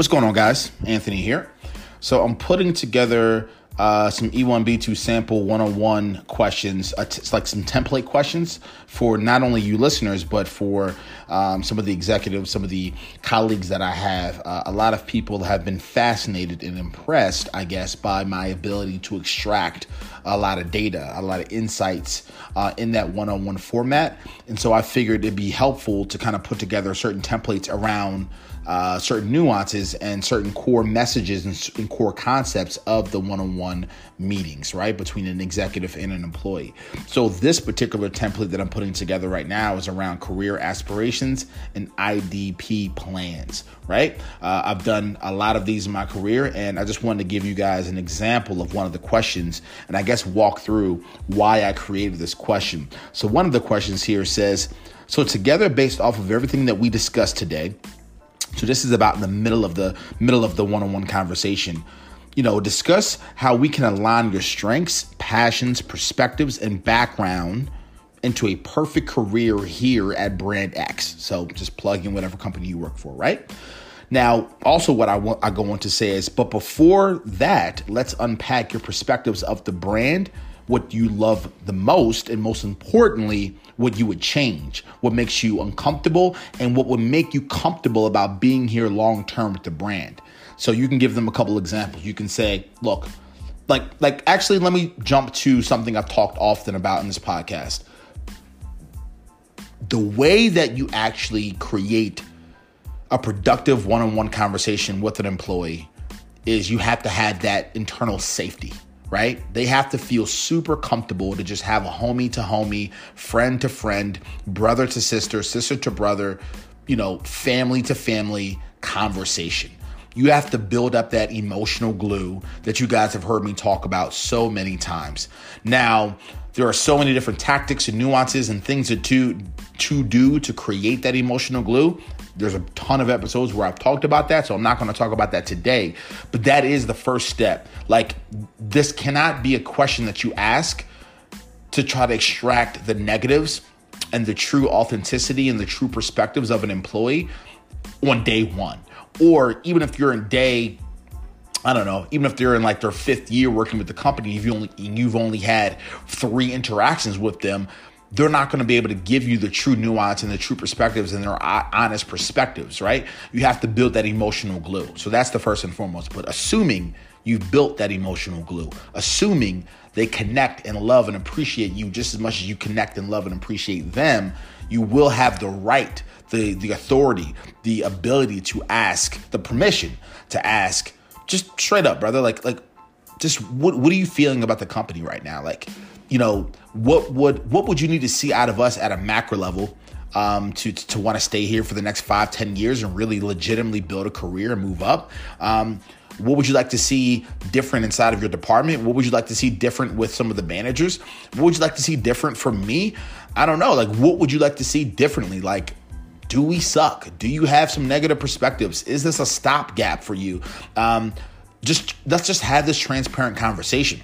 What's going on, guys? Anthony here. So, I'm putting together uh, some E1B2 sample 101 questions. Uh, it's like some template questions for not only you listeners, but for um, some of the executives, some of the colleagues that I have. Uh, a lot of people have been fascinated and impressed, I guess, by my ability to extract a lot of data, a lot of insights uh, in that one on one format. And so I figured it'd be helpful to kind of put together certain templates around uh, certain nuances and certain core messages and, and core concepts of the one-on-one meetings, right, between an executive and an employee. So this particular template that I'm putting together right now is around career aspirations and IDP plans, right? Uh, I've done a lot of these in my career, and I just wanted to give you guys an example of one of the questions, and I guess walk through why I created this question. So one of the questions here says. So, together, based off of everything that we discussed today, so this is about in the middle of the middle of the one-on-one conversation. You know, discuss how we can align your strengths, passions, perspectives, and background into a perfect career here at Brand X. So just plug in whatever company you work for, right? Now, also what I want I go on to say is, but before that, let's unpack your perspectives of the brand what you love the most, and most importantly, what you would change, what makes you uncomfortable, and what would make you comfortable about being here long term with the brand. So you can give them a couple examples. You can say, look, like like actually let me jump to something I've talked often about in this podcast. The way that you actually create a productive one-on-one conversation with an employee is you have to have that internal safety right? They have to feel super comfortable to just have a homie to homie, friend to friend, brother to sister, sister to brother, you know, family to family conversation. You have to build up that emotional glue that you guys have heard me talk about so many times. Now, there are so many different tactics and nuances and things to, to do to create that emotional glue. There's a ton of episodes where I've talked about that, so I'm not going to talk about that today. But that is the first step. Like, this cannot be a question that you ask to try to extract the negatives and the true authenticity and the true perspectives of an employee on day one. Or even if you're in day I don't know, even if they're in like their fifth year working with the company, if you only you've only had three interactions with them, they're not going to be able to give you the true nuance and the true perspectives and their honest perspectives, right? You have to build that emotional glue. So that's the first and foremost. But assuming you've built that emotional glue, assuming they connect and love and appreciate you just as much as you connect and love and appreciate them, you will have the right, the, the authority, the ability to ask, the permission to ask just straight up, brother, like, like, just what, what are you feeling about the company right now? Like, you know, what would what would you need to see out of us at a macro level um, to to want to stay here for the next five, ten years and really legitimately build a career and move up? Um, what would you like to see different inside of your department? What would you like to see different with some of the managers? What would you like to see different from me? I don't know. Like, what would you like to see differently? Like, do we suck? Do you have some negative perspectives? Is this a stopgap for you? Um, just let's just have this transparent conversation.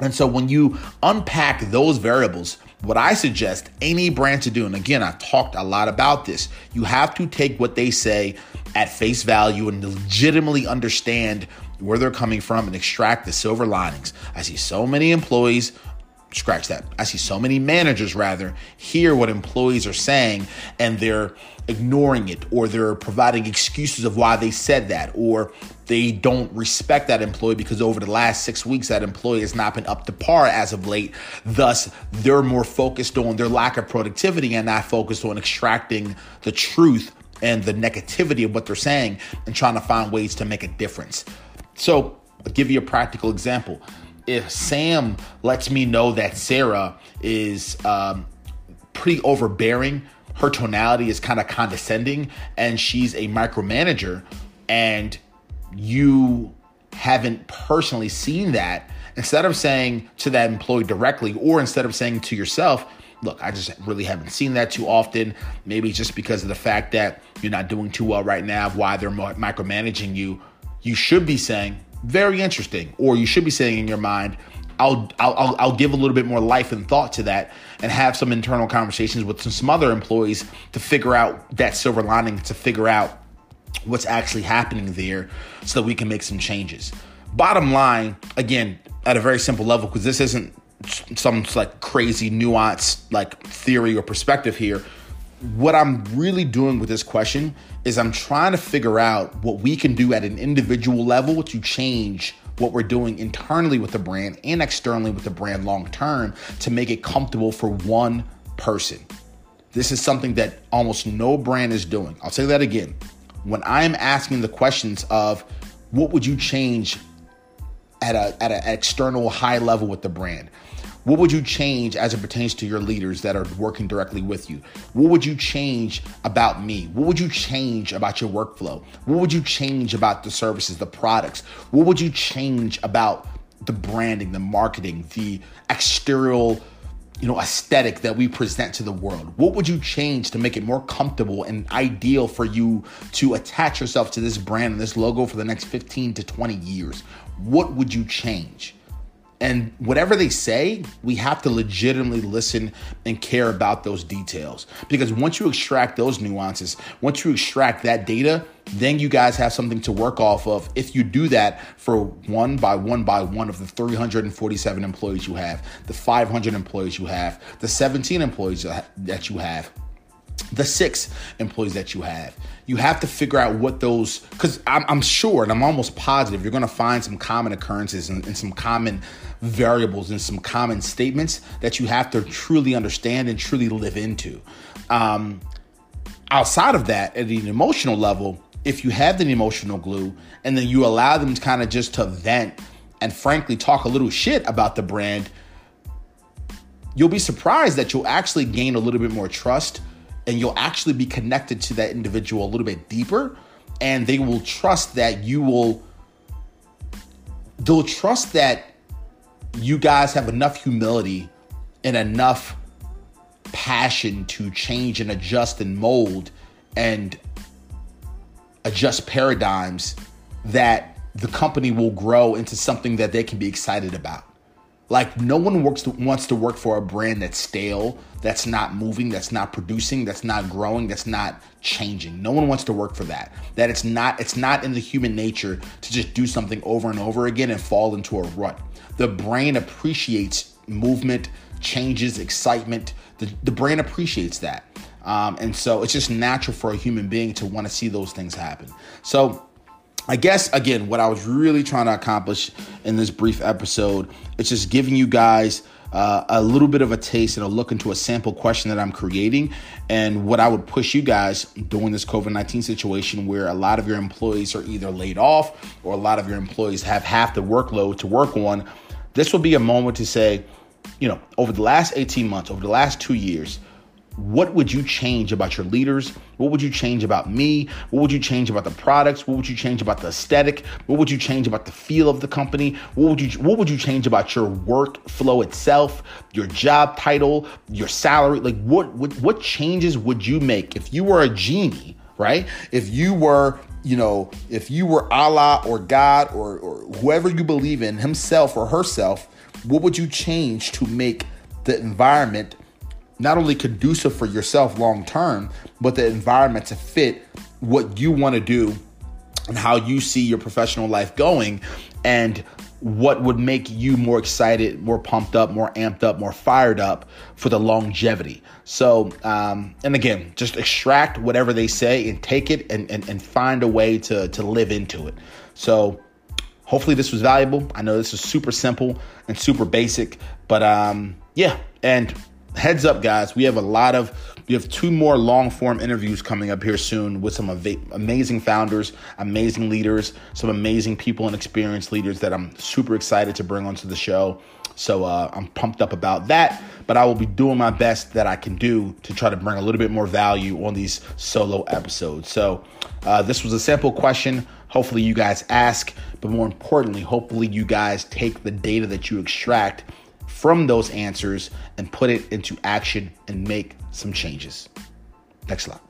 And so when you unpack those variables, what I suggest any brand to do, and again, I've talked a lot about this, you have to take what they say at face value and legitimately understand where they're coming from and extract the silver linings. I see so many employees scratch that. I see so many managers rather hear what employees are saying and they're ignoring it or they're providing excuses of why they said that or they don't respect that employee because over the last six weeks that employee has not been up to par as of late thus they're more focused on their lack of productivity and not focused on extracting the truth and the negativity of what they're saying and trying to find ways to make a difference. So I'll give you a practical example. If Sam lets me know that Sarah is um, pretty overbearing, her tonality is kind of condescending, and she's a micromanager, and you haven't personally seen that, instead of saying to that employee directly, or instead of saying to yourself, look, I just really haven't seen that too often. Maybe just because of the fact that you're not doing too well right now, why they're micromanaging you. You should be saying, very interesting. Or you should be saying in your mind, I'll, I'll, I'll give a little bit more life and thought to that and have some internal conversations with some, some other employees to figure out that silver lining, to figure out what's actually happening there so that we can make some changes. Bottom line, again, at a very simple level, because this isn't some like crazy nuance like theory or perspective here. What I'm really doing with this question is I'm trying to figure out what we can do at an individual level to change what we're doing internally with the brand and externally with the brand long term to make it comfortable for one person. This is something that almost no brand is doing. I'll say that again. When I'm asking the questions of what would you change at a at an external high level with the brand? What would you change as it pertains to your leaders that are working directly with you? What would you change about me? What would you change about your workflow? What would you change about the services, the products? What would you change about the branding, the marketing, the exterior you know aesthetic that we present to the world? What would you change to make it more comfortable and ideal for you to attach yourself to this brand and this logo for the next 15 to 20 years? What would you change and whatever they say, we have to legitimately listen and care about those details. Because once you extract those nuances, once you extract that data, then you guys have something to work off of if you do that for one by one by one of the 347 employees you have, the 500 employees you have, the 17 employees that you have the six employees that you have. You have to figure out what those, because I'm, I'm, sure and I'm almost positive you're going to find some common occurrences and, and, some common variables and some common statements that you have to truly understand and truly live into. Um, outside of that, at an emotional level, if you have the emotional glue and then you allow them to kind of just to vent and frankly talk a little shit about the brand, you'll be surprised that you'll actually gain a little bit more trust and you'll actually be connected to that individual a little bit deeper and they will trust that you will they'll trust that you guys have enough humility and enough passion to change and adjust and mold and adjust paradigms that the company will grow into something that they can be excited about. Like no one works to, wants to work for a brand that's stale, that's not moving, that's not producing, that's not growing, that's not changing. No one wants to work for that. That it's not it's not in the human nature to just do something over and over again and fall into a rut. The brain appreciates movement, changes, excitement. The, the brain appreciates that. Um, and so it's just natural for a human being to want to see those things happen. So I guess again, what I was really trying to accomplish in this brief episode is just giving you guys uh, a little bit of a taste and a look into a sample question that I'm creating, and what I would push you guys during this COVID 19 situation where a lot of your employees are either laid off or a lot of your employees have half the workload to work on. This will be a moment to say, you know, over the last 18 months, over the last two years, what would you change about your leaders? What would you change about me? What would you change about the products? What would you change about the aesthetic? What would you change about the feel of the company? What would you what would you change about your workflow itself, your job title, your salary? Like what what, what changes would you make if you were a genie, right? If you were you know, if you were Allah or God or, or whoever you believe in, himself or herself, what would you change to make the environment not only conducive for yourself long term, but the environment to fit what you want to do and how you see your professional life going and what would make you more excited, more pumped up, more amped up, more fired up for the longevity. So, um, and again, just extract whatever they say and take it and, and, and find a way to, to live into it. So, hopefully, this was valuable. I know this is super simple and super basic, but um, yeah, and heads up, guys, we have a lot of we have two more long form interviews coming up here soon with some av- amazing founders, amazing leaders, some amazing people and experienced leaders that I'm super excited to bring onto the show. So uh, I'm pumped up about that. But I will be doing my best that I can do to try to bring a little bit more value on these solo episodes. So uh, this was a simple question. Hopefully, you guys ask, but more importantly, hopefully, you guys take the data that you extract from those answers and put it into action and make some changes. Next slide.